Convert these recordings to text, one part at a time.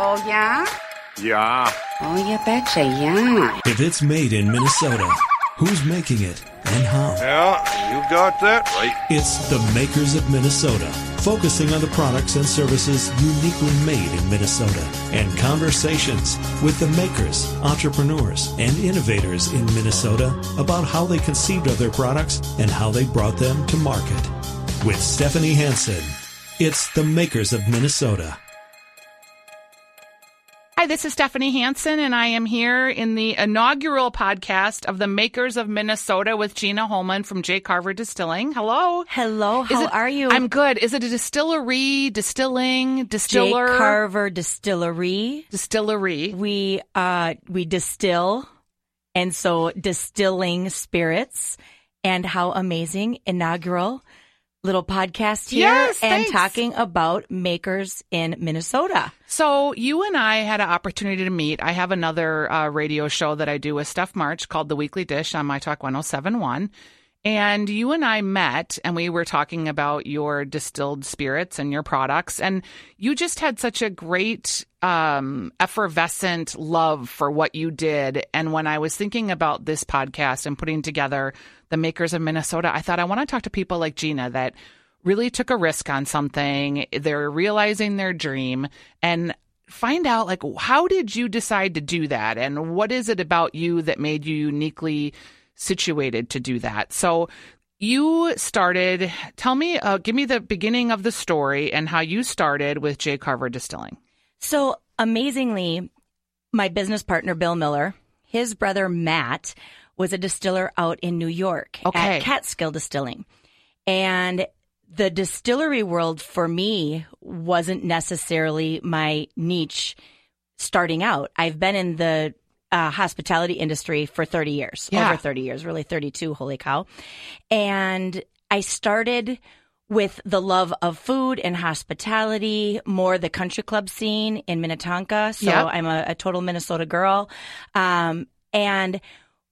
Oh, yeah? Yeah. Oh, you betcha, yeah. If it's made in Minnesota, who's making it and how? Yeah, you got that right. It's the Makers of Minnesota, focusing on the products and services uniquely made in Minnesota, and conversations with the makers, entrepreneurs, and innovators in Minnesota about how they conceived of their products and how they brought them to market. With Stephanie Hansen, it's the Makers of Minnesota. Hi, this is Stephanie Hansen, and I am here in the inaugural podcast of the Makers of Minnesota with Gina Holman from J. Carver Distilling. Hello. Hello, Is how it- are you? I'm good. Is it a distillery, distilling, J. Carver Distillery. distillery? We uh we distill and so distilling spirits and how amazing inaugural little podcast here Yes, and talking about makers in Minnesota. So you and I had an opportunity to meet. I have another uh, radio show that I do with Steph March called The Weekly Dish on My Talk 1071. And you and I met and we were talking about your distilled spirits and your products. And you just had such a great, um, effervescent love for what you did. And when I was thinking about this podcast and putting together the makers of Minnesota, I thought I want to talk to people like Gina that really took a risk on something. They're realizing their dream and find out like how did you decide to do that and what is it about you that made you uniquely situated to do that. So you started tell me uh, give me the beginning of the story and how you started with J Carver Distilling. So amazingly, my business partner Bill Miller, his brother Matt was a distiller out in New York Okay. at Catskill Distilling. And the distillery world for me wasn't necessarily my niche starting out. I've been in the uh, hospitality industry for 30 years, Yeah. over 30 years, really 32, holy cow. And I started with the love of food and hospitality, more the country club scene in Minnetonka. So Yep. I'm a, a total Minnesota girl. Um, and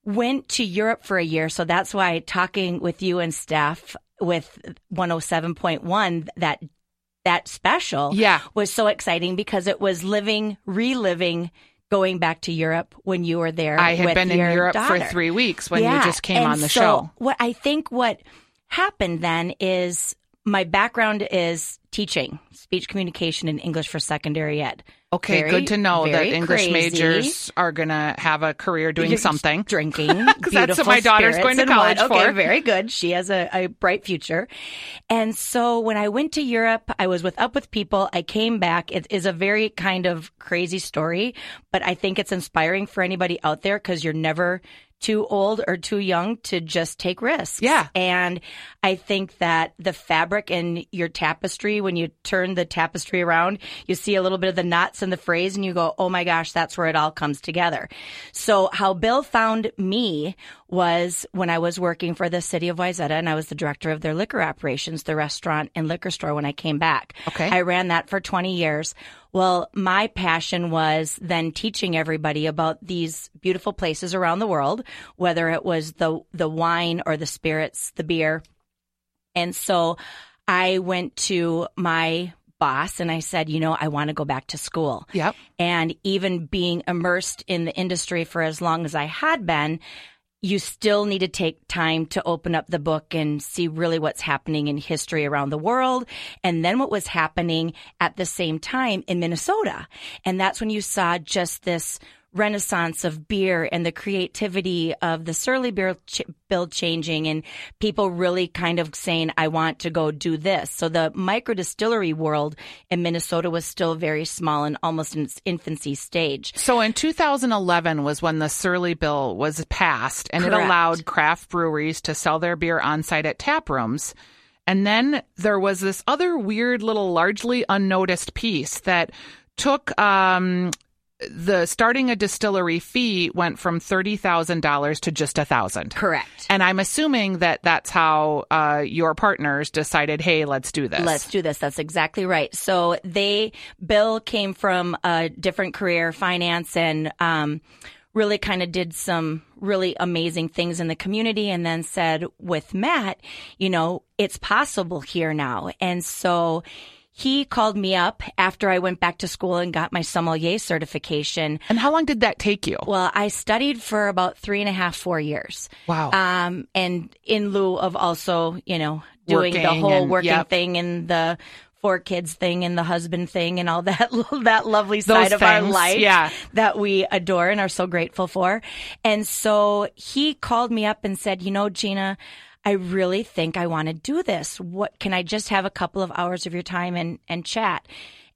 went to Europe for a year. So that's why talking with you and Steph with 107.1, that, that special Yeah. was so exciting because it was living, reliving, going back to Europe when you were there. I had been in Europe daughter. for 3 weeks when Yeah, you just came and on the so show. What I think what happened then is my background is teaching speech communication and English for secondary ed. Okay, Very, good to know that English crazy. majors are going to have a career doing You're something. drinking. that's what my daughter's going to college. Okay, for. very good. She has a, a bright future. And so when I went to Europe, I was with Up with People. I came back. It is a very kind of crazy story, but I think it's inspiring for anybody out there because you're never too old or too young to just take risks. Yeah. And I think that the fabric in your tapestry, when you turn the tapestry around, you see a little bit of the knots and the phrase and you go, oh my gosh, that's where it all comes together. So how Bill found me was when I was working for the city of Wayzata and I was the director of their liquor operations, the restaurant and liquor store when I came back. Okay. I ran that for 20 years. Well, my passion was then teaching everybody about these beautiful places around the world, whether it was the, the wine or the spirits, the beer. And so I went to my boss and I said, you know, I want to go back to school. Yep. And even being immersed in the industry for as long as I had been, you still need to take time to open up the book and see really what's happening in history around the world and then what was happening at the same time in Minnesota. And that's when you saw just this renaissance of beer and the creativity of the Surly beer ch- bill changing and people really kind of saying, I want to go do this. So the micro distillery world in Minnesota was still very small and almost in its infancy stage. So in 2011 was when the Surly Bill was passed and it allowed craft breweries to sell their beer on site at tap rooms. And then there was this other weird little largely unnoticed piece that took um the starting a distillery fee went from $30,000 to just a thousand. Correct. And I'm assuming that that's how uh, your partners decided, hey, let's do this. Let's do this. That's exactly right. So they, Bill came from a different career, finance, and um, really kind of did some really amazing things in the community and then said with Matt, you know, it's possible here now. And so he called me up after I went back to school and got my sommelier certification. And how long did that take you? Well, I studied for about three and a half, four years. Wow. Um, and in lieu of also, you know, doing the whole and- working yep. thing and the four kids thing and the husband thing and all that that lovely side Those of our life yeah. that we adore and are so grateful for. And so he called me up and said, "You know, Gina, I really think I want to do this. What can I just have a couple of hours of your time and and chat?"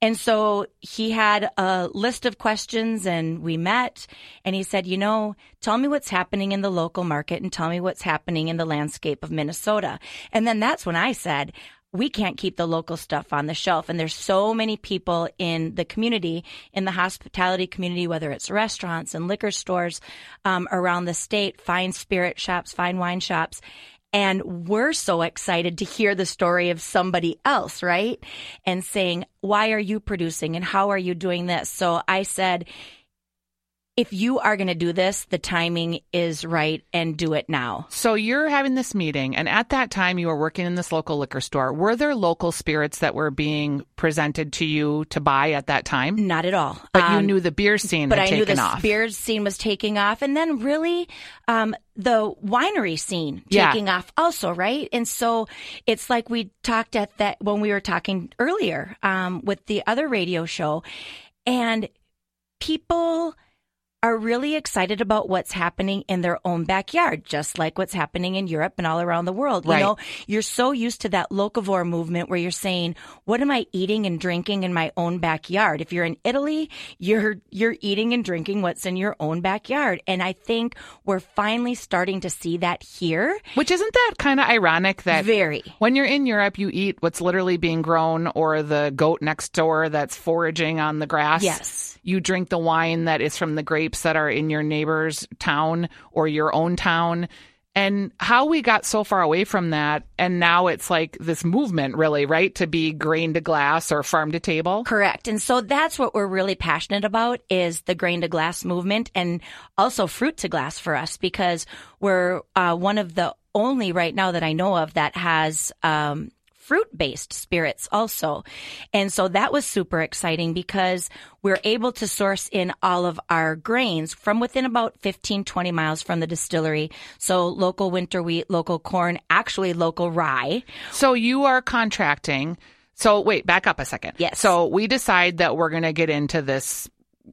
And so he had a list of questions and we met and he said, you know, tell me what's happening in the local market and tell me what's happening in the landscape of Minnesota. And then that's when I said, we can't keep the local stuff on the shelf. And there's so many people in the community, in the hospitality community, whether it's restaurants and liquor stores um, around the state, fine spirit shops, fine wine shops. And we're so excited to hear the story of somebody else, right? And saying, why are you producing and how are you doing this? So I said, if you are going to do this, the timing is right and do it now. So you're having this meeting, and at that time you were working in this local liquor store. Were there local spirits that were being presented to you to buy at that time? Not at all. But you Um, knew the beer scene but had I knew the off. beer scene was taking off, and then really um, the winery scene Yeah. taking off also, right? And so it's like we talked at that when we were talking earlier um, with the other radio show, and people are really excited about what's happening in their own backyard, just like what's happening in Europe and all around the world. Right. You know, you're so used to that locavore movement where you're saying, what am I eating and drinking in my own backyard? If you're in Italy, you're, you're eating and drinking what's in your own backyard. And I think we're finally starting to see that here. Which isn't that kind of ironic that Very. when you're in Europe, you eat what's literally being grown or the goat next door that's foraging on the grass. Yes. You drink the wine that is from the that are in your neighbor's town or your own town. And how we got so far away from that. And now it's like this movement, really, right? To be grain to glass or farm to table. Correct. And so that's what we're really passionate about is the grain to glass movement and also fruit to glass for us because we're uh, one of the only right now that I know of that has um, fruit based spirits also. And so that was super exciting because we're able to source in all of our grains from within about 15, 20 miles from the distillery. So local winter wheat, local corn, actually local rye. So you are contracting. So wait, back up a second. Yes. So we decide that we're going to get into this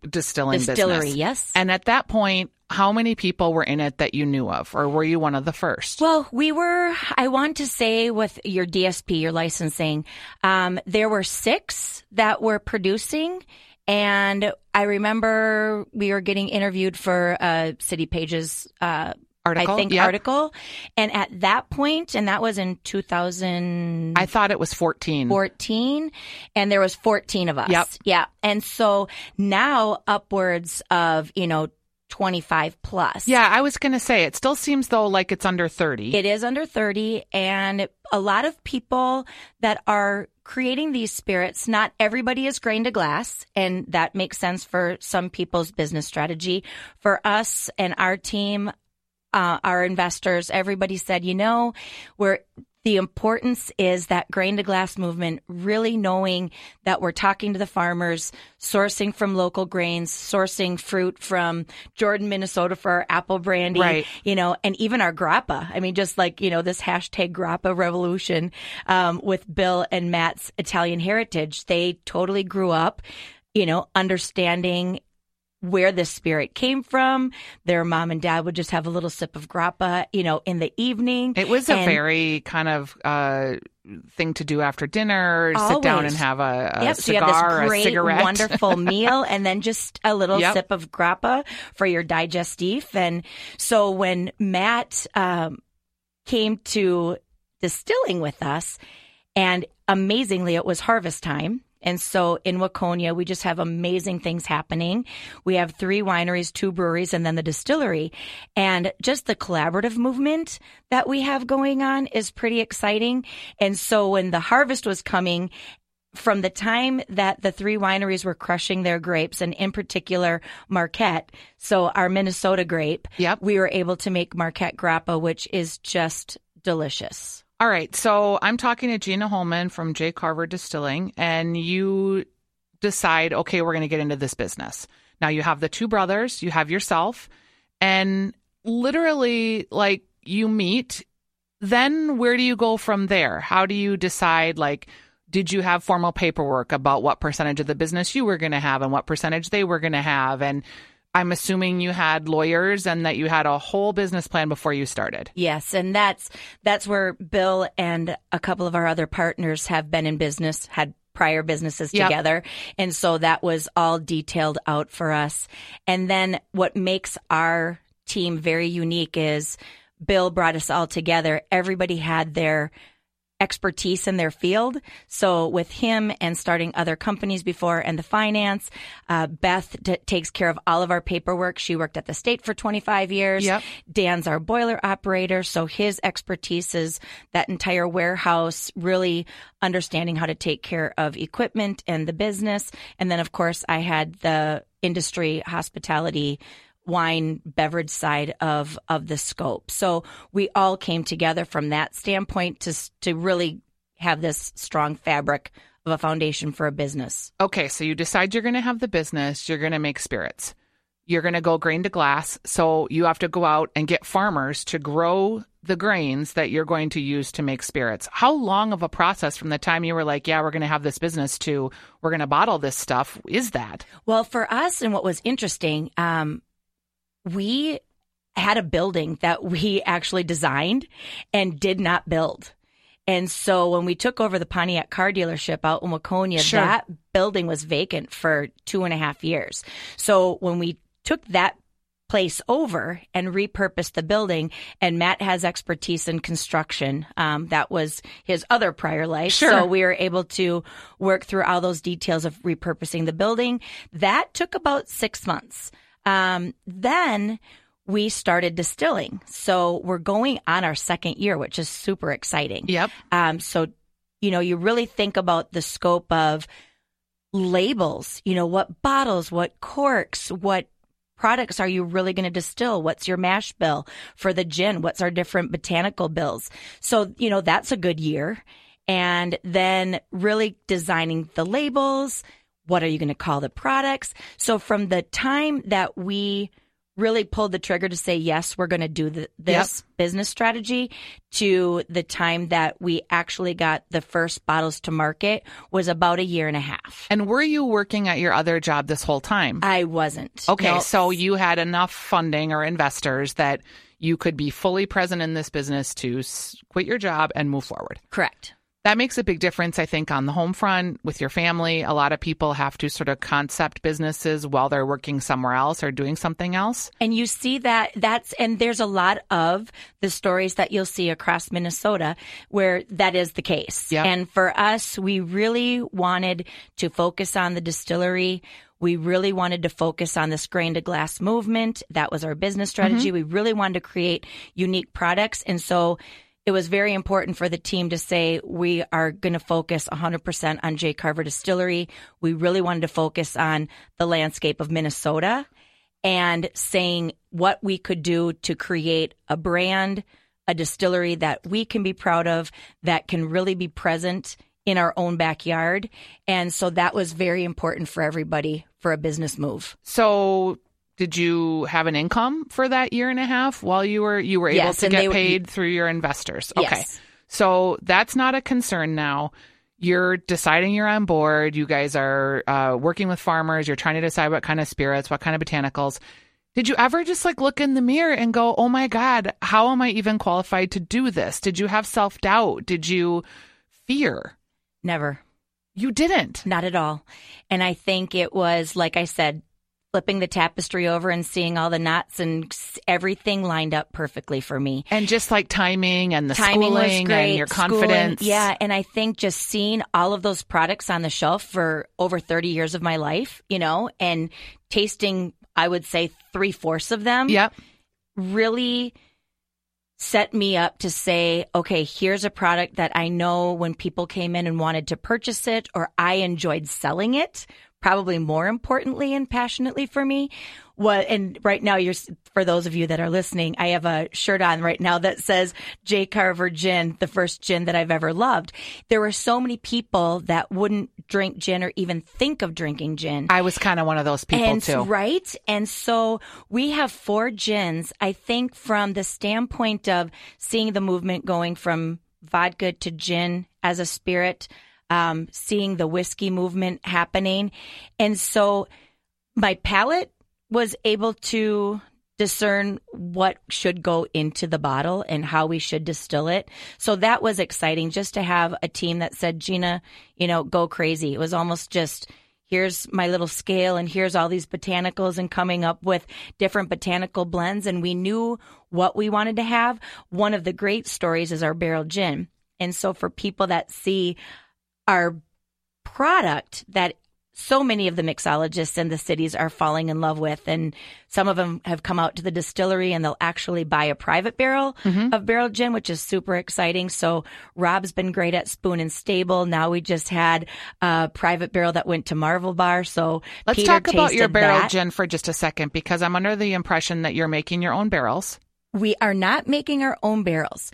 distilling Distillery, business. yes. And at that point, how many people were in it that you knew of, or were you one of the first? Well, we were, I want to say with your DSP, your licensing, um, there were six that were producing. And I remember we were getting interviewed for uh, City Pages, uh, Article? I think, Yep. article. And at that point, and that was in 2000. I thought it was 14. and there was 14 of us. Yep. Yeah. And so now upwards of, you know, 25 plus. Yeah, I was going to say, it still seems though like it's under 30. It is under 30 and a lot of people that are creating these spirits, not everybody is grain to glass and that makes sense for some people's business strategy. For us and our team, uh, our investors, everybody said, you know, we're the importance is that grain to glass movement, really knowing that we're talking to the farmers, sourcing from local grains, sourcing fruit from Jordan, Minnesota for our apple brandy, Right. you know, and even our grappa. I mean, just like, you know, this hashtag grappa revolution, um, with Bill and Matt's Italian heritage, they totally grew up, you know, understanding where this spirit came from. Their mom and dad would just have a little sip of grappa, you know, in the evening. It was a very kind of uh, thing to do after dinner, sit down and have a, a Yep, so you cigar or this a great, cigarette. wonderful meal, and then just a little Yep. sip of grappa for your digestif. And so when Matt um, came to distilling with us, and amazingly, it was harvest time. And so in Waconia, we just have amazing things happening. We have three wineries, two breweries, and then the distillery. And just the collaborative movement that we have going on is pretty exciting. And so when the harvest was coming, from the time that the three wineries were crushing their grapes, and in particular Marquette, so our Minnesota grape, Yep. we were able to make Marquette grappa, which is just delicious. All right. So I'm talking to Gina Holman from J. Carver Distilling, and you decide, okay, we're going to get into this business. Now you have the two brothers, you have yourself, and literally, like, you meet. Then where do you go from there? How do you decide, like, did you have formal paperwork about what percentage of the business you were going to have and what percentage they were going to have? And I'm assuming you had lawyers and that you had a whole business plan before you started. Yes, and that's that's where Bill and a couple of our other partners have been in business, had prior businesses Yep. together. And so that was all detailed out for us. And then what makes our team very unique is Bill brought us all together. Everybody had their expertise in their field. So with him and starting other companies before and the finance, uh, Beth t- takes care of all of our paperwork. She worked at the state for 25 years. Yep. Dan's our boiler operator. So his expertise is that entire warehouse, really understanding how to take care of equipment and the business. And then of course I had the industry hospitality wine beverage side of of the scope. So we all came together from that standpoint to to really have this strong fabric of a foundation for a business. Okay, so you decide you're going to have the business, you're going to make spirits. You're going to go grain to glass. So you have to go out and get farmers to grow the grains that you're going to use to make spirits. How long of a process from the time you were like, yeah, we're going to have this business to we're going to bottle this stuff is that? Well, for us, and what was interesting, um, we had a building that we actually designed and did not build. And so when we took over the Pontiac car dealership out in Waconia, Sure. that building was vacant for two and a half years. So when we took that place over and repurposed the building, and Matt has expertise in construction. Um, that was his other prior life. Sure. So we were able to work through all those details of repurposing the building. That took about six months. Um, then we started distilling. So we're going on our second year, which is super exciting. Yep. Um, so, you know, you really think about the scope of labels, you know, what bottles, what corks, what products are you really going to distill? What's your mash bill for the gin? What's our different botanical bills? So, you know, that's a good year. And then really designing the labels. What are you going to call the products? So from the time that we really pulled the trigger to say, yes, we're going to do the, this business strategy to the time that we actually got the first bottles to market was about a year and a half. And were you working at your other job this whole time? I wasn't. Okay, No. so you had enough funding or investors that you could be fully present in this business to quit your job and move forward. correct. That makes a big difference, I think, on the home front with your family. A lot of people have to sort of concept businesses while they're working somewhere else or doing something else. And you see that that's, and there's a lot of the stories that you'll see across Minnesota where that is the case. Yep. And for us, we really wanted to focus on the distillery. We really wanted to focus on this grain to glass movement. That was our business mm-hmm. strategy. We really wanted to create unique products. And so it was very important for the team to say we are going to focus 100% on J. Carver Distillery. We really wanted to focus on the landscape of Minnesota and saying what we could do to create a brand, a distillery that we can be proud of, that can really be present in our own backyard. And so that was very important for everybody for a business move. So, did you have an income for that year and a half while you were you were able Yes, to get paid through your investors? Okay. Yes. So that's not a concern now. You're deciding you're on board. You guys are uh, working with farmers. You're trying to decide what kind of spirits, what kind of botanicals. Did you ever just like look in the mirror and go, "Oh my God, how am I even qualified to do this?" Did you have self doubt? Did you fear? Never. You didn't. Not at all. And I think it was, like I said, flipping the tapestry over and seeing all the knots and everything lined up perfectly for me. And just like timing and the Timing was great. and your schooling, confidence. yeah, and I think just seeing all of those products on the shelf for over 30 years of my life, you know, and tasting, I would say three fourths of them Yep. really set me up to say, okay, here's a product that I know when people came in and wanted to purchase it or I enjoyed selling it probably more importantly and passionately for me. What and right now you're for those of you that are listening i have a shirt on right now that says j carver gin the first gin that i've ever loved. There were so many people that wouldn't drink gin or even think of drinking gin. I was kind of one of those people and too. right? And so we have four gins i think from the standpoint of seeing the movement going from vodka to gin as a spirit um, seeing the whiskey movement happening and so my palate was able to discern what should go into the bottle and how we should distill it. So that was exciting just to have a team that said, Gina, you know, go crazy. It was almost just, here's my little scale and here's all these botanicals and coming up with different botanical blends. And we knew what we wanted to have. One of the great stories is our barrel gin. And so for people that see our product that so many of the mixologists in the cities are falling in love with. And some of them have come out to the distillery and they'll actually buy a private barrel mm-hmm. of barrel gin, which is super exciting. So Rob's been great at Spoon and Stable. Now we just had a private barrel that went to Marvel Bar. So Let's Peter talk about your barrel that. gin for just a second because I'm under the impression that you're making your own barrels. We are not making our own barrels.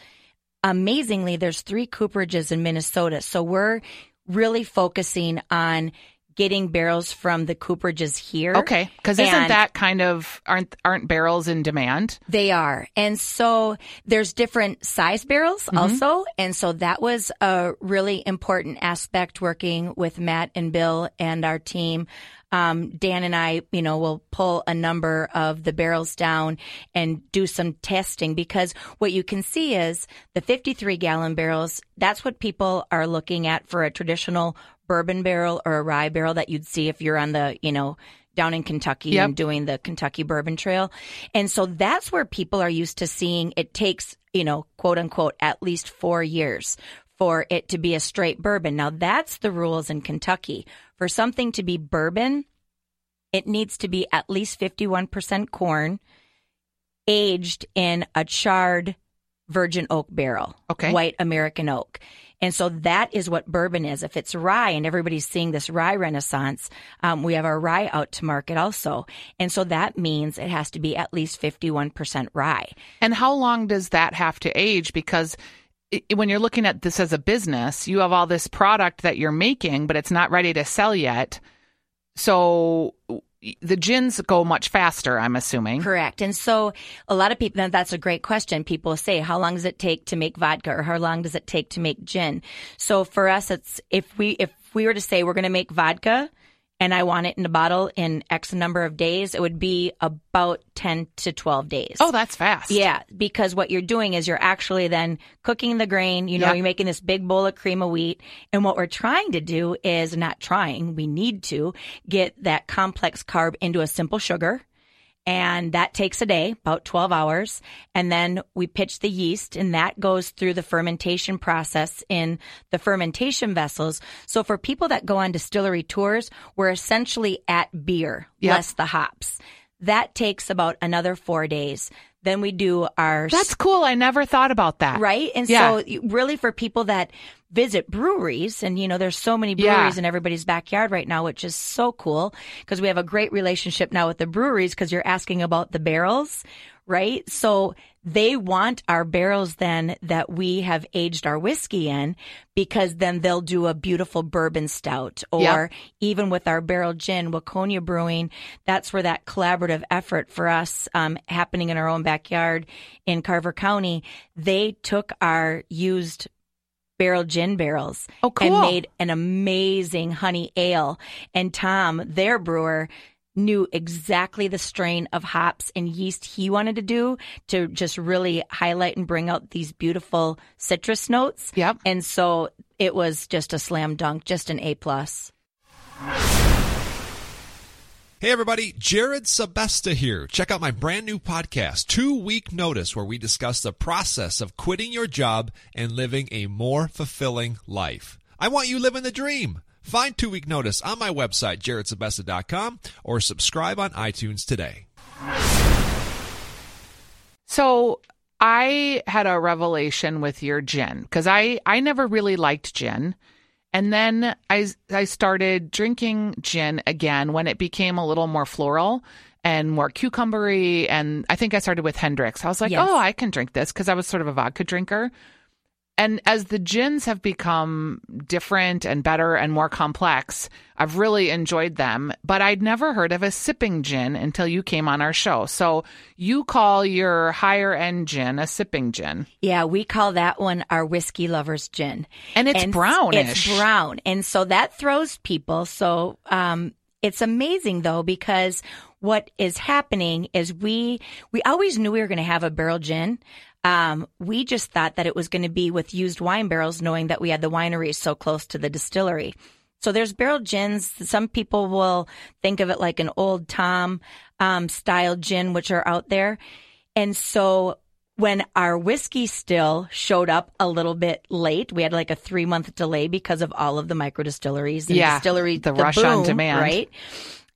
Amazingly, there's three cooperages in Minnesota. So we're really focusing on getting barrels from the cooperages here. Okay, because isn't that kind of aren't aren't barrels in demand? They are. And so there's different size barrels also. And so that was a really important aspect working with Matt and Bill and our team. Um, Dan and I, you know, will pull a number of the barrels down and do some testing because what you can see is the 53 gallon barrels. That's what people are looking at for a traditional bourbon barrel or a rye barrel that you'd see if you're on the, you know, down in Kentucky Yep. and doing the Kentucky Bourbon Trail. And so that's where people are used to seeing it takes, you know, quote unquote, at least four years for it to be a straight bourbon. Now that's the rules in Kentucky. For something to be bourbon, it needs to be at least 51% corn, aged in a charred virgin oak barrel, Okay. white American oak. And so that is what bourbon is. If it's rye and everybody's seeing this rye renaissance, um, we have our rye out to market also. And so that means it has to be at least 51% rye. And how long does that have to age? Because when you're looking at this as a business, you have all this product that you're making, but it's not ready to sell yet. So the gins go much faster, I'm assuming. Correct. And so a lot of people, that's a great question. People say, how long does it take to make vodka or how long does it take to make gin? So for us, it's, if we, if we were to say we're going to make vodka and I want it in a bottle in X number of days, it would be about 10 to 12 days. Oh, that's fast. Yeah, because what you're doing is you're actually then cooking the grain. You know, you're making this big bowl of cream of wheat. And what we're trying to do is not trying, we need to get that complex carb into a simple sugar. And that takes a day, about 12 hours. And then we pitch the yeast and that goes through the fermentation process in the fermentation vessels. So for people that go on distillery tours, we're essentially at beer, Yep. less the hops. That takes about another four days. Then we do our That's cool. I never thought about that. right. And Yeah. so really for people that visit breweries and you know there's so many Yeah. breweries in everybody's backyard right now which is so cool because we have a great relationship now with the breweries because you're asking about the barrels right so they want our barrels then that we have aged our whiskey in because then they'll do a beautiful bourbon stout or Yep. even with our barrel gin, Waconia Brewing, that's where that collaborative effort for us um, happening in our own backyard in Carver County, they took our used barrel gin barrels Oh, cool. and made an amazing honey ale. And Tom, their brewer, knew exactly the strain of hops and yeast he wanted to do to just really highlight and bring out these beautiful citrus notes. Yep. And so it was just a slam dunk, just an A plus. Hey everybody, Jared Sebesta here. Check out my brand new podcast, Two Week Notice, where we discuss the process of quitting your job and living a more fulfilling life. I want you living the dream. Find Two Week Notice on my website, jaredsebesta.com, or subscribe on iTunes today. So I had a revelation with your gin because I I never really liked gin, And then I, I started drinking gin again when it became a little more floral and more cucumbery. And I think I started with Hendrick's. I was like, Yes. oh, I can drink this because I was sort of a vodka drinker. And as the gins have become different and better and more complex, I've really enjoyed them. But I'd never heard of a sipping gin until you came on our show. So you call your higher end gin a sipping gin. Yeah, we call that one our whiskey lovers gin. And it's brownish. It's brown. And so that throws people. So um, it's amazing though, because what is happening is we we always knew we were going to have a barrel gin. Um, we just thought that it was going to be with used wine barrels, knowing that we had the winery so close to the distillery. So there's barrel gins. Some people will think of it like an old Tom um, style gin, which are out there. And so when our whiskey still showed up a little bit late, we had like a three month delay because of all of the micro distilleries and Yeah, distillery the rush on demand. right?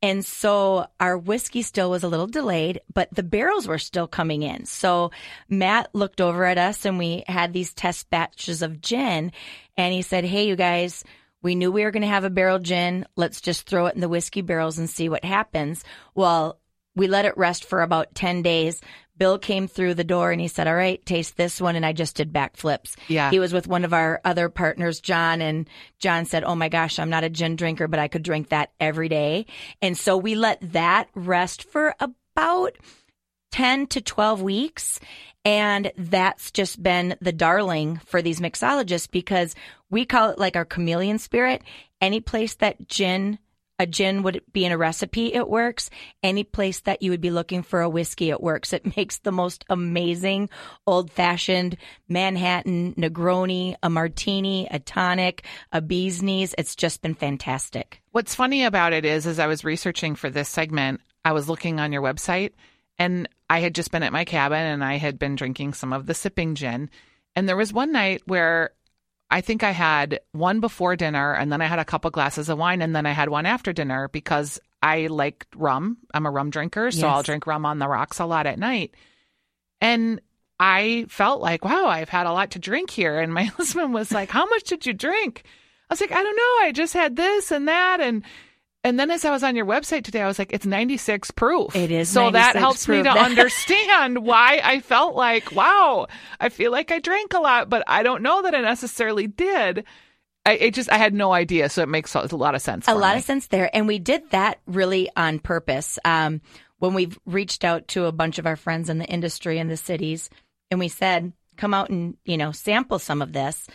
And so our whiskey still was a little delayed, but the barrels were still coming in. So Matt looked over at us and we had these test batches of gin and he said, Hey, you guys, we knew we were going to have a barrel gin. Let's just throw it in the whiskey barrels and see what happens. Well, we let it rest for about 10 days. Bill came through the door and he said, All right, taste this one. And I just did backflips. Yeah. He was with one of our other partners, John, and John said, Oh my gosh, I'm not a gin drinker, but I could drink that every day. And so we let that rest for about 10 to 12 weeks. And that's just been the darling for these mixologists because we call it like our chameleon spirit. Any place that gin, a gin would be in a recipe, it works. Any place that you would be looking for a whiskey, it works. It makes the most amazing old fashioned Manhattan Negroni, a martini, a tonic, a bee's knees. It's just been fantastic. What's funny about it is, as I was researching for this segment, I was looking on your website and I had just been at my cabin and I had been drinking some of the sipping gin. And there was one night where I think I had one before dinner and then I had a couple glasses of wine and then I had one after dinner because I like rum. I'm a rum drinker, so Yes. I'll drink rum on the rocks a lot at night. And I felt like, wow, I've had a lot to drink here. And my husband was like, How much did you drink? I was like, I don't know. I just had this and that. And and then as I was on your website today, I was like, it's 96 proof. It is So that 96 helps me to understand why I felt like, wow, I feel like I drank a lot, but I don't know that I necessarily did. I it just, I had no idea. So it makes a lot of sense. a lot me. of sense there and we did that really on purpose um, when we've reached out to a bunch of our friends in the industry in the cities and we said come out and you know sample some of this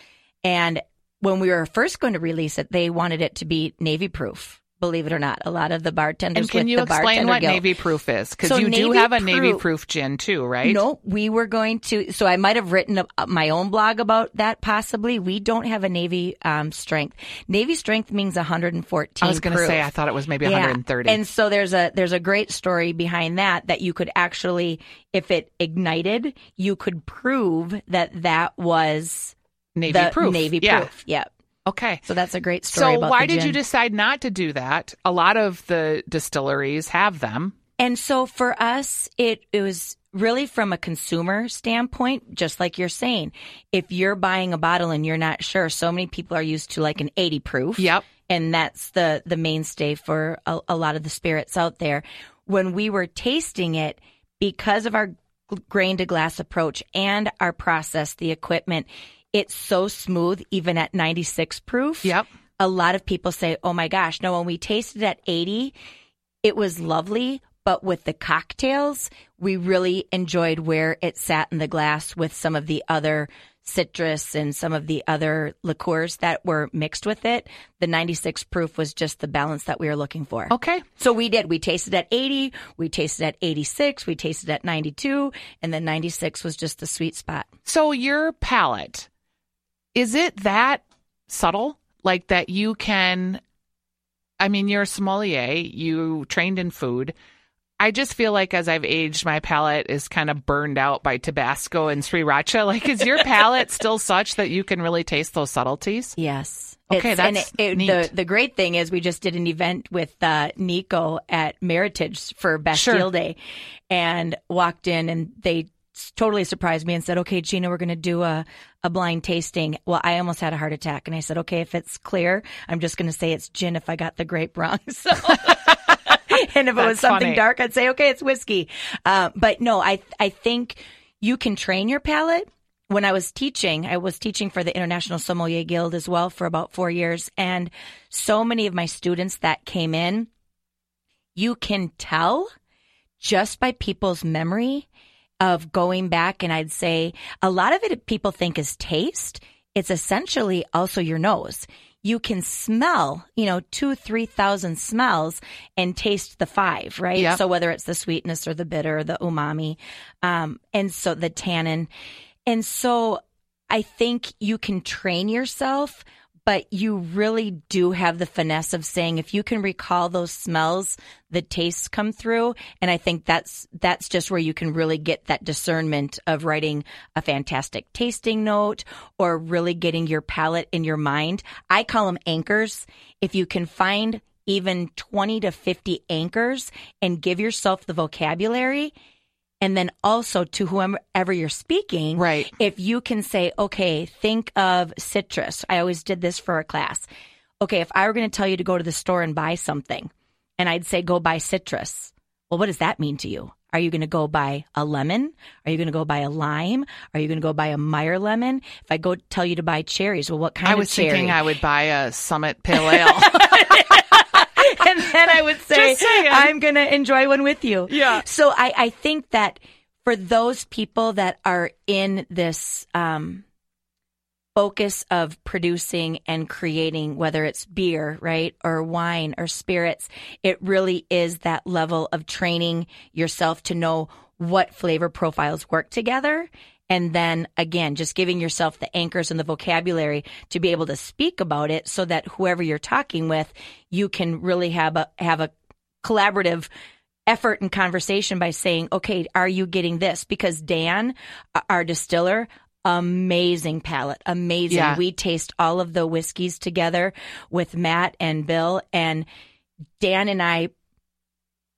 and when we were first going to release it they wanted it to be navy proof believe it or not a lot of the bartenders And can you explain what guild- navy proof is? Because So you do have a navy Proof- proof gin too, right? No, we were going to. So I might have written a, my own blog about that. Possibly, we don't have a Navy um, strength. Navy strength means 114. I was going to say, I thought it was maybe Yeah. 130. And so there's a there's a great story behind that that you could actually, if it ignited, you could prove that that was navy proof. Navy yeah. proof. Yeah. Okay. So that's a great story. So why did you decide not to do that? A lot of the distilleries have them. And so for us, it, it was really from a consumer standpoint, just like you're saying. If you're buying a bottle and you're not sure, so many people are used to like an 80 proof. Yep. And that's the, the mainstay for a, a lot of the spirits out there. When we were tasting it, because of our grain to glass approach and our process, the equipment, it's so smooth, even at 96 proof. Yep. A lot of people say, oh my gosh, no, when we tasted at 80, it was lovely, but with the cocktails, we really enjoyed where it sat in the glass with some of the other citrus and some of the other liqueurs that were mixed with it. The 96 proof was just the balance that we were looking for. Okay. So we did. We tasted at 80, we tasted at 86, we tasted at 92, and then 96 was just the sweet spot. So your palate, is it that subtle? Like that you can, I mean, you're a sommelier, you trained in food. I just feel like as I've aged, my palate is kind of burned out by Tabasco and Sriracha. Like, is your palate still such that you can really taste those subtleties? Yes. Okay, It's- and that's it, it- neat. the the great thing is we just did an event with uh, Nico at Meritage for Bastille Sure. Day, and walked in and they totally surprised me and said, okay, Gina, we're going to do a, a blind tasting. Well, I almost had a heart attack and I said, okay, if it's clear, I'm just going to say it's gin if I got the grape wrong. So. and if it was something funny. dark, I'd say, okay, it's whiskey. Uh, but no, I, I think you can train your palate. When I was teaching, I was teaching for the International Sommelier Guild as well for about four years. And so many of my students that came in, you can tell just by people's memory of going back. And I'd say a lot of it people think is taste. It's essentially also your nose. You can smell, you know, two, three thousand smells and taste the five, right? Yep. So whether it's the sweetness or the bitter, or the umami, um, and so the tannin. And so I think you can train yourself, but you really do have the finesse of saying if you can recall those smells, the tastes come through. And I think that's that's just where you can really get that discernment of writing a fantastic tasting note or really getting your palate in your mind. I call them anchors. If you can find even 20 to 50 anchors and give yourself the vocabulary and then also to whomever you're speaking, Right. If you can say, okay, think of citrus. I always did this for a class. Okay, if I were going to tell you to go to the store and buy something, and I'd say go buy citrus. Well, what does that mean to you? Are you going to go buy a lemon? Are you going to go buy a lime? Are you going to go buy a Meyer lemon? If I go tell you to buy cherries, well, what kind I of was cherry? thinking I would buy a Summit Pale Ale. and I would say, I'm going to enjoy one with you. Yeah. So I, I think that for those people that are in this um, focus of producing and creating, whether it's beer, right, or wine or spirits, it really is that level of training yourself to know what flavor profiles work together. And then again, just giving yourself the anchors and the vocabulary to be able to speak about it so that whoever you're talking with, you can really have a, have a collaborative effort and conversation by saying, okay, are you getting this? Because Dan, our distiller, amazing palate, amazing. Yeah. We taste all of the whiskeys together with Matt and Bill and Dan and I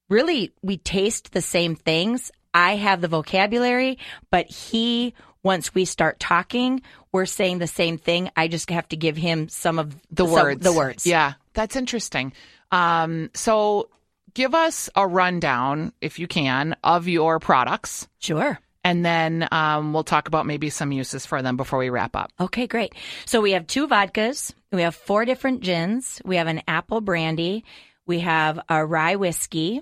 really, we taste the same things. I have the vocabulary, but he, once we start talking, we're saying the same thing. I just have to give him some of the some- words. the words. Yeah, that's interesting. Um, so give us a rundown, if you can, of your products. Sure. And then um, we'll talk about maybe some uses for them before we wrap up. Okay, great. So we have two vodkas. We have four different gins. We have an apple brandy. We have a rye whiskey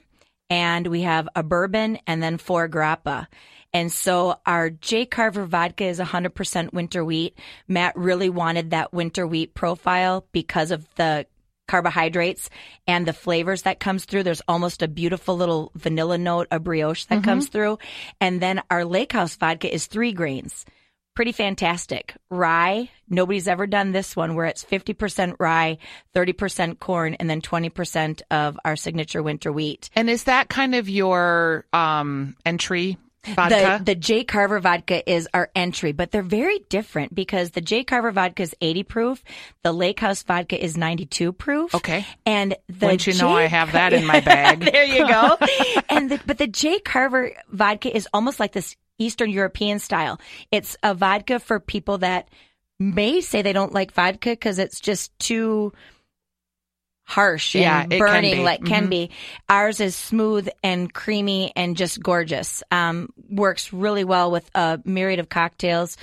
and we have a bourbon and then four grappa. And so our J Carver vodka is 100% winter wheat. Matt really wanted that winter wheat profile because of the carbohydrates and the flavors that comes through. There's almost a beautiful little vanilla note, a brioche that mm-hmm. comes through. And then our Lake House vodka is three grains pretty fantastic. Rye, nobody's ever done this one where it's 50% rye, 30% corn, and then 20% of our signature winter wheat. And is that kind of your um, entry vodka? The, the J. Carver vodka is our entry, but they're very different because the J. Carver vodka is 80 proof. The Lake House vodka is 92 proof. Okay. And the Wouldn't you know J. I have that in my bag? there you go. and the, but the J. Carver vodka is almost like this Eastern European style. It's a vodka for people that may say they don't like vodka because it's just too harsh Yeah, can burning be. like can Mhm. be. Ours is smooth and creamy and just gorgeous. Um, works really well with a myriad of cocktails.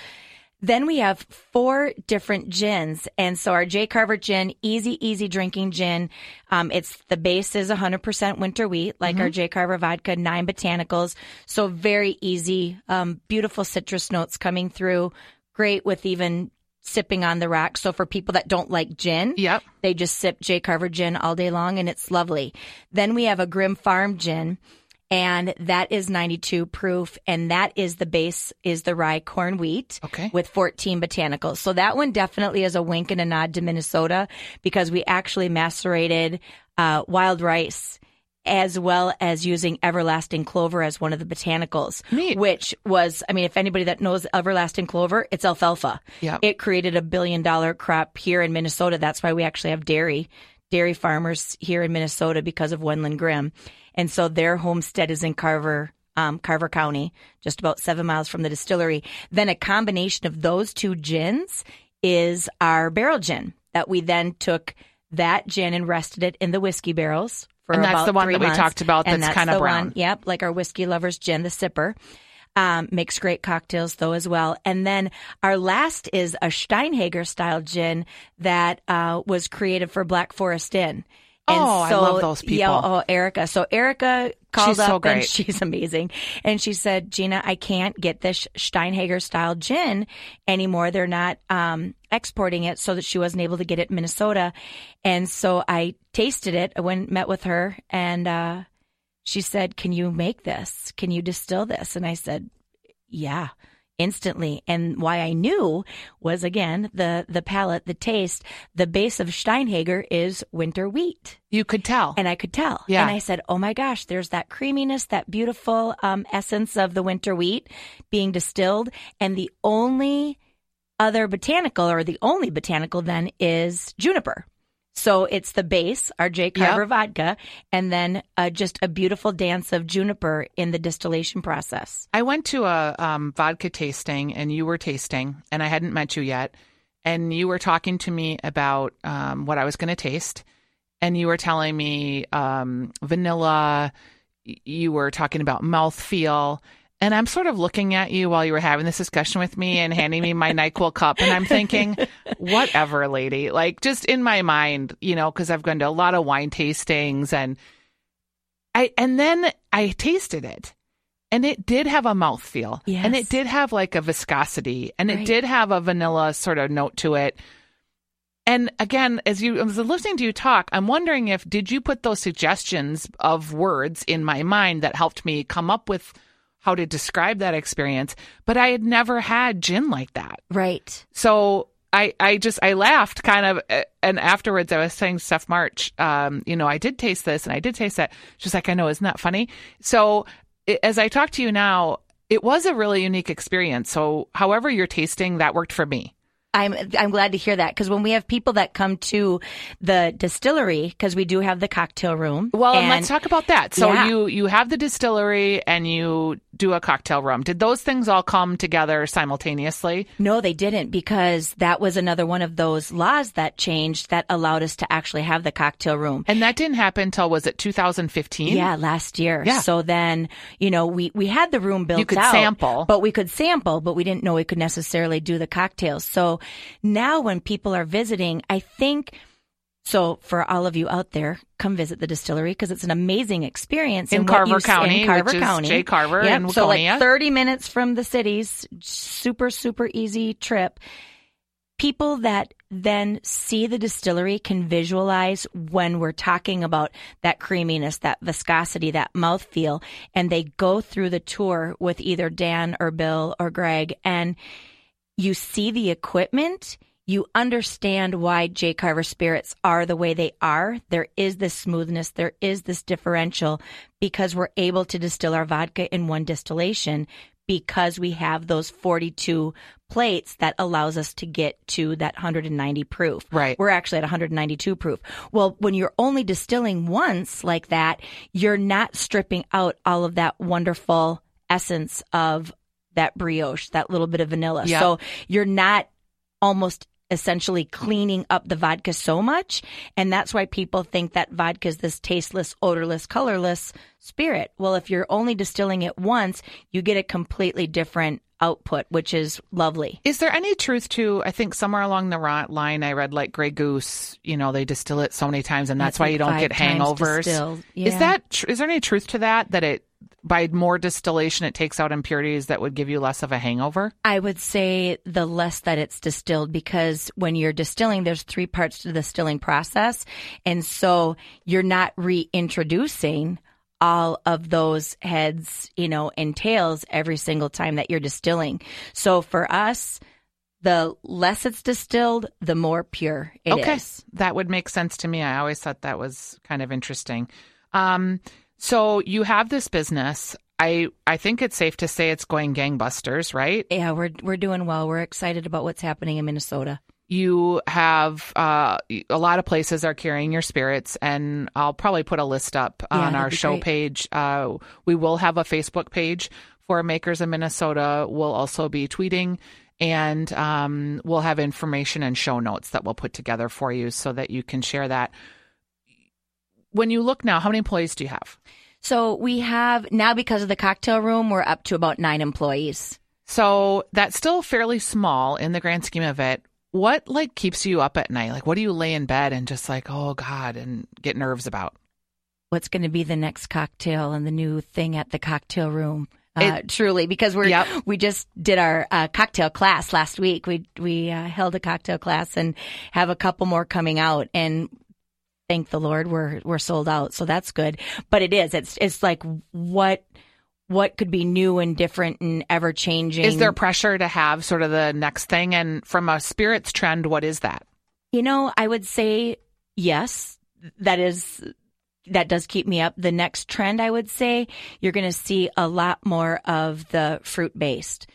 Then we have four different gins. And so our J. Carver gin, easy, easy drinking gin. Um, it's the base is 100% winter wheat, like our J. Carver vodka, nine botanicals. So very easy, um, beautiful citrus notes coming through. Great with even sipping on the rocks. So for people that don't like gin, Yep. they just sip J. Carver gin all day long and it's lovely. Then we have a Grimm Farm gin and that is 92 proof and that is the base is the rye corn wheat Okay. with 14 botanicals. So that one definitely is a wink and a nod to Minnesota because we actually macerated uh, wild rice as well as using everlasting clover as one of the botanicals, Neat. which was, I mean, if anybody that knows everlasting clover, it's alfalfa. Yep. It created a billion dollar crop here in Minnesota. That's why we actually have dairy, dairy farmers here in Minnesota because of Wendelin Grimm. And so their homestead is in Carver, um, Carver County, just about seven miles from the distillery. Then a combination of those two gins is our barrel gin that we then took that gin and rested it in the whiskey barrels for And that's the one that we talked about And that's kinda the brown. One, yep, like our whiskey lovers gin, the sipper. Um, makes great cocktails though as well. And then our last is a Steinhager style gin that uh, was created for Black Forest Inn. And Oh, I love those Yeah, people. oh, Erica. So Erica called She's up so and she's amazing. And she said, Gina, I can't get this Steinhager style gin anymore. They're not um, exporting it so that she wasn't able to get it in Minnesota. And so I tasted it. I went met with her and uh, she said, Can you make this? Can you distill this? And I said, Yeah. Instantly, and why I knew was again the the palate, the taste. The base of Steinhager is winter wheat. You could tell. And I could tell. Yeah. And I said, oh my gosh, there's that creaminess, that beautiful um, essence of the winter wheat being distilled. And the only other botanical, or the only botanical then, is juniper. So it's the base, our J. Carver Yep. vodka, and then uh, just a beautiful dance of juniper in the distillation process. I went to a um, vodka tasting and you were tasting, and I hadn't met you yet. And you were talking to me about um, what I was going to taste. And you were telling me um, vanilla, you were talking about mouthfeel. And I'm sort of looking at you while you were having this discussion with me and handing me my NyQuil cup. And I'm thinking, whatever, lady. Like, just in my mind, you know, because I've gone to a lot of wine tastings and I, and then I tasted it and it did have a mouthfeel. Yes. And it did have like a viscosity and it did have a vanilla sort of note to it. And again, as you as I was listening to you talk, I'm wondering if did you put those suggestions of words in my mind that helped me come up with how to describe that experience, but I had never had gin like that. Right. So I, I just I laughed kind of, uh, and afterwards I was saying to Steph March, um, you know, I did taste this and I did taste that. She's like, I know, isn't that funny? So i as I talk to you now, it was a really unique experience. So however you're tasting, that worked for me. I'm I'm glad to hear that because when we have people that come to the distillery because we do have the cocktail room. Well, and, let's talk about that. So Yeah. you you have the distillery and you do a cocktail room. Did those things all come together simultaneously? No, they didn't because that was another one of those laws that changed that allowed us to actually have the cocktail room. And that didn't happen until was it 2015? Yeah, last year. Yeah. So then, you know, we, we had the room built You could out, sample. but we could sample, but we didn't know we could necessarily do the cocktails. So now when people are visiting, I think, so for all of you out there, come visit the distillery because it's an amazing experience In And Carver County, In Carver County, J. Carver Yep, in So like 30 minutes from the cities, super, super easy trip. People that then see the distillery can visualize when we're talking about that creaminess, that viscosity, that mouthfeel, and they go through the tour with either Dan or Bill or Greg, and you see the equipment. You understand why J. Carver spirits are the way they are. There is this smoothness. There is this differential because we're able to distill our vodka in one distillation because we have those 42 plates that allows us to get to that 190 proof. Right. We're actually at 192 proof. Well, when you're only distilling once like that, you're not stripping out all of that wonderful essence of that brioche, that little bit of vanilla. Yeah. So you're not almost essentially cleaning up the vodka so much. And that's why people think that vodka is this tasteless, odorless, colorless spirit. Well, if you're only distilling it once, you get a completely different output, which is lovely. Is there any truth to? I think somewhere along the line, I read like Grey Goose. You know, they distill it so many times, and that's, That's why like you don't get hangovers. distilled. Is Yeah. that? Tr- is there any truth to that? That it by more distillation, it takes out impurities that would give you less of a hangover. I would say the less that it's distilled because when you're distilling, there's three parts to the distilling process. And so you're not reintroducing all of those heads, you know, and tails every single time that you're distilling. So for us, the less it's distilled, the more pure it is. okay, that would make sense to me. I always thought that was kind of interesting. Um, so you have this business. I I think it's safe to say it's going gangbusters, right? Yeah, we're we're doing well. We're excited about what's happening in Minnesota. you have uh, a lot of places are carrying your spirits, and I'll probably put a list up Yeah, on our show great. page. Uh, we will have a Facebook page for Makers of Minnesota. We'll also be tweeting, and um, we'll have information and show notes that we'll put together for you so that you can share that. When you look now, how many employees do you have? So we have now because of the cocktail room, we're up to about nine employees. So that's still fairly small in the grand scheme of it. What like keeps you up at night? Like what do you lay in bed and just like, oh God, and get nerves about? What's going to be the next cocktail and the new thing at the cocktail room? Uh, truly, because we're Yep. we just did our uh, cocktail class last week. We we uh, held a cocktail class and have a couple more coming out. And thank the Lord, we're we're sold out, so that's good. But it is. It's it's like what what could be new and different and ever changing. Is there pressure to have sort of the next thing? And from a spirits trend, what is that? You know, I would say yes. That is that does keep me up. The next trend, I would say, you're going to see a lot more of the fruit based.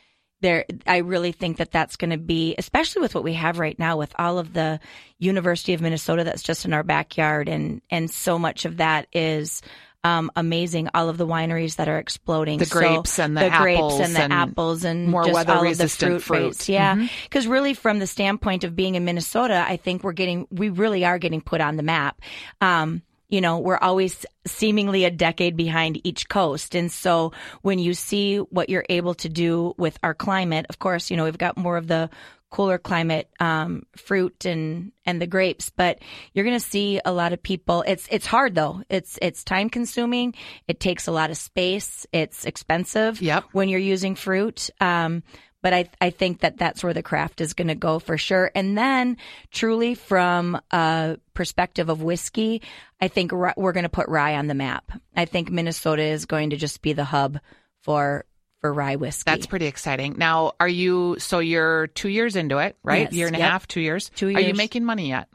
There, I really think that that's going to be, especially with what we have right now, with all of the University of Minnesota that's just in our backyard, and and so much of that is um, amazing. All of the wineries that are exploding, The So grapes and the grapes apples and the and apples and more just all of the fruit. Mm-hmm. fruit. Yeah, because really, from the standpoint of being in Minnesota, I think we're getting, we really are getting put on the map. Um, you know, we're always seemingly a decade behind each coast. And so when you see what you're able to do with our climate, of course, you know, we've got more of the cooler climate um, fruit and and the grapes but you're going to see a lot of people it's it's hard though it's it's time consuming it takes a lot of space it's expensive Yep. when you're using fruit um, but I, I think that that's where the craft is going to go for sure. And then, truly, from a perspective of whiskey, I think we're going to put rye on the map. I think Minnesota is going to just be the hub for for rye whiskey. That's pretty exciting. Now, are you so you're two years into it, right? Yes, Year and a half, two years. Two years. Are you making money yet?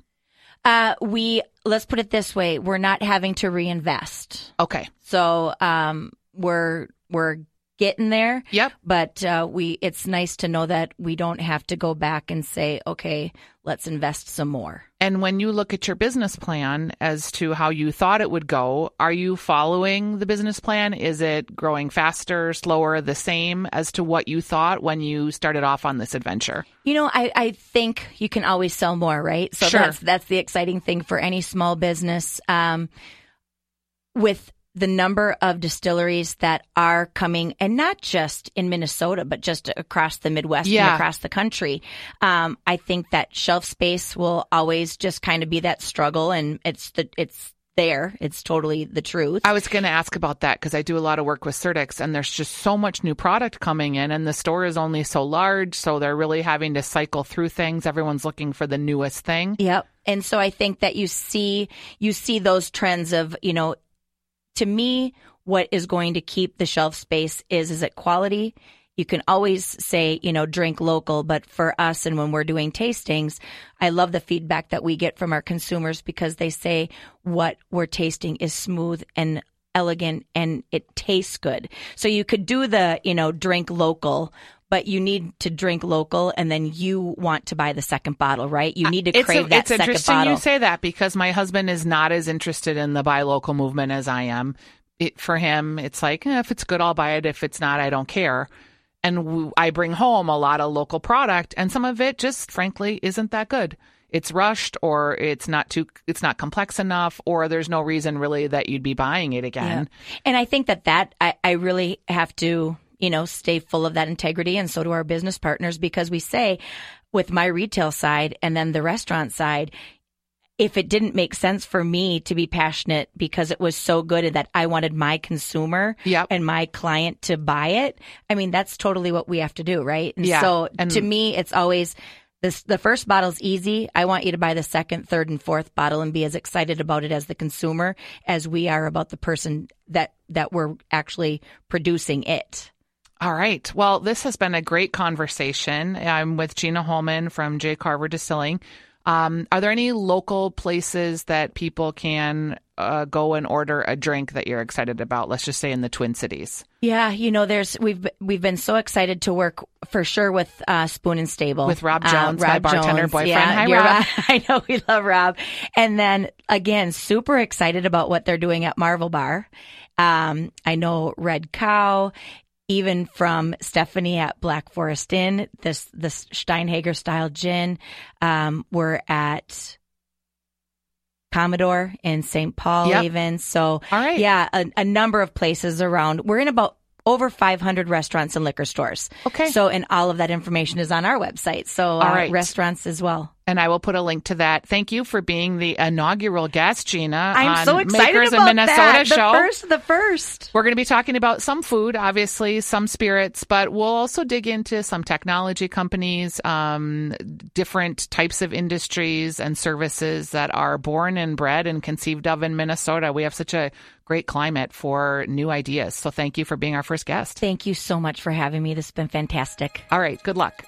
Uh, we let's put it this way: we're not having to reinvest, Okay. so um, we're we're getting there. Yep. But uh, we, it's nice to know that we don't have to go back and say, okay, let's invest some more. And when you look at your business plan as to how you thought it would go, are you following the business plan? Is it growing faster, slower, the same as to what you thought when you started off on this adventure? You know, I, I think you can always sell more, right? So Sure. that's that's the exciting thing for any small business. Um, with the number of distilleries that are coming, and not just in Minnesota, but just across the Midwest Yeah. and across the country, um, I think that shelf space will always just kind of be that struggle, and it's the it's there. It's totally the truth. I was going to ask about that because I do a lot of work with Surdyk's and there's just so much new product coming in and the store is only so large. So they're really having to cycle through things. Everyone's looking for the newest thing. Yep. And so I think that you see you see those trends of, you know, to me, what is going to keep the shelf space is is it quality? You can always say, you know, drink local, but for us and when we're doing tastings, I love the feedback that we get from our consumers because they say what we're tasting is smooth and elegant and it tastes good. So you could do the, you know, drink local, but you need to drink local and then you want to buy the second bottle, right? You need to It's, crave that it's second interesting you say that because my husband is not as interested in the buy local movement as I am. It, for him, it's like, eh, if it's good, I'll buy it. If it's not, I don't care. And w- I bring home a lot of local product, and some of it just frankly isn't that good. It's rushed, or it's not too, it's not complex enough, or there's no reason really that you'd be buying it again. And I think that that I, I really have to, you know, stay full of that integrity, and so do our business partners because we say, with my retail side and then the restaurant side, if it didn't make sense for me to be passionate because it was so good and that I wanted my consumer Yep. and my client to buy it, I mean that's totally what we have to do, right? And Yeah. so And- to me, it's always. This, the first bottle's easy. I want you to buy the second, third, and fourth bottle and be as excited about it as the consumer as we are about the person that that we're actually producing it. All right. Well, this has been a great conversation. I'm with Gina Holman from J. Carver Distilling. Um, are there any local places that people can uh, go and order a drink that you're excited about? Let's just say in the Twin Cities. Yeah, you know, there's we've we've been so excited to work for sure with uh, Spoon and Stable With Rob Uh, Jones, my bartender boyfriend. Yeah, Hi, Rob. I know we love Rob. And then again, super excited about what they're doing at Marvel Bar. Um, I know Red Cow. Even from Stephanie at Black Forest Inn, this this Steinhager style gin. Um, we're at Commodore in St. Paul, Yep. even. So, All right. yeah, a, a number of places around. We're in about over 500 restaurants and liquor stores. Okay. So, and all of that information is on our website. So, uh, right. restaurants as well. And I will put a link to that. Thank you for being the inaugural guest, Gina. I'm on so excited Makers about in Minnesota that. show. The first, the first. We're going to be talking about some food, obviously, some spirits, but we'll also dig into some technology companies, um, different types of industries and services that are born and bred and conceived of in Minnesota. We have such a great climate for new ideas. So thank you for being our first guest. Thank you so much for having me. This has been fantastic. All right. Good luck.